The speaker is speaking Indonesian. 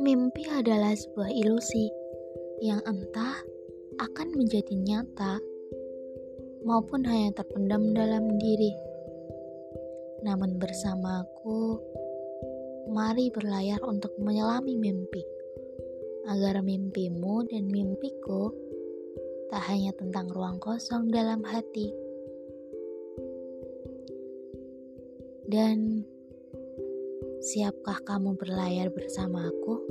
Mimpi adalah sebuah ilusi yang entah akan menjadi nyata maupun hanya terpendam dalam diri. Namun bersamaku, mari berlayar untuk menyelami mimpi, agar mimpimu dan mimpiku tak hanya tentang ruang kosong dalam hati. Dan siapkah kamu berlayar bersama aku?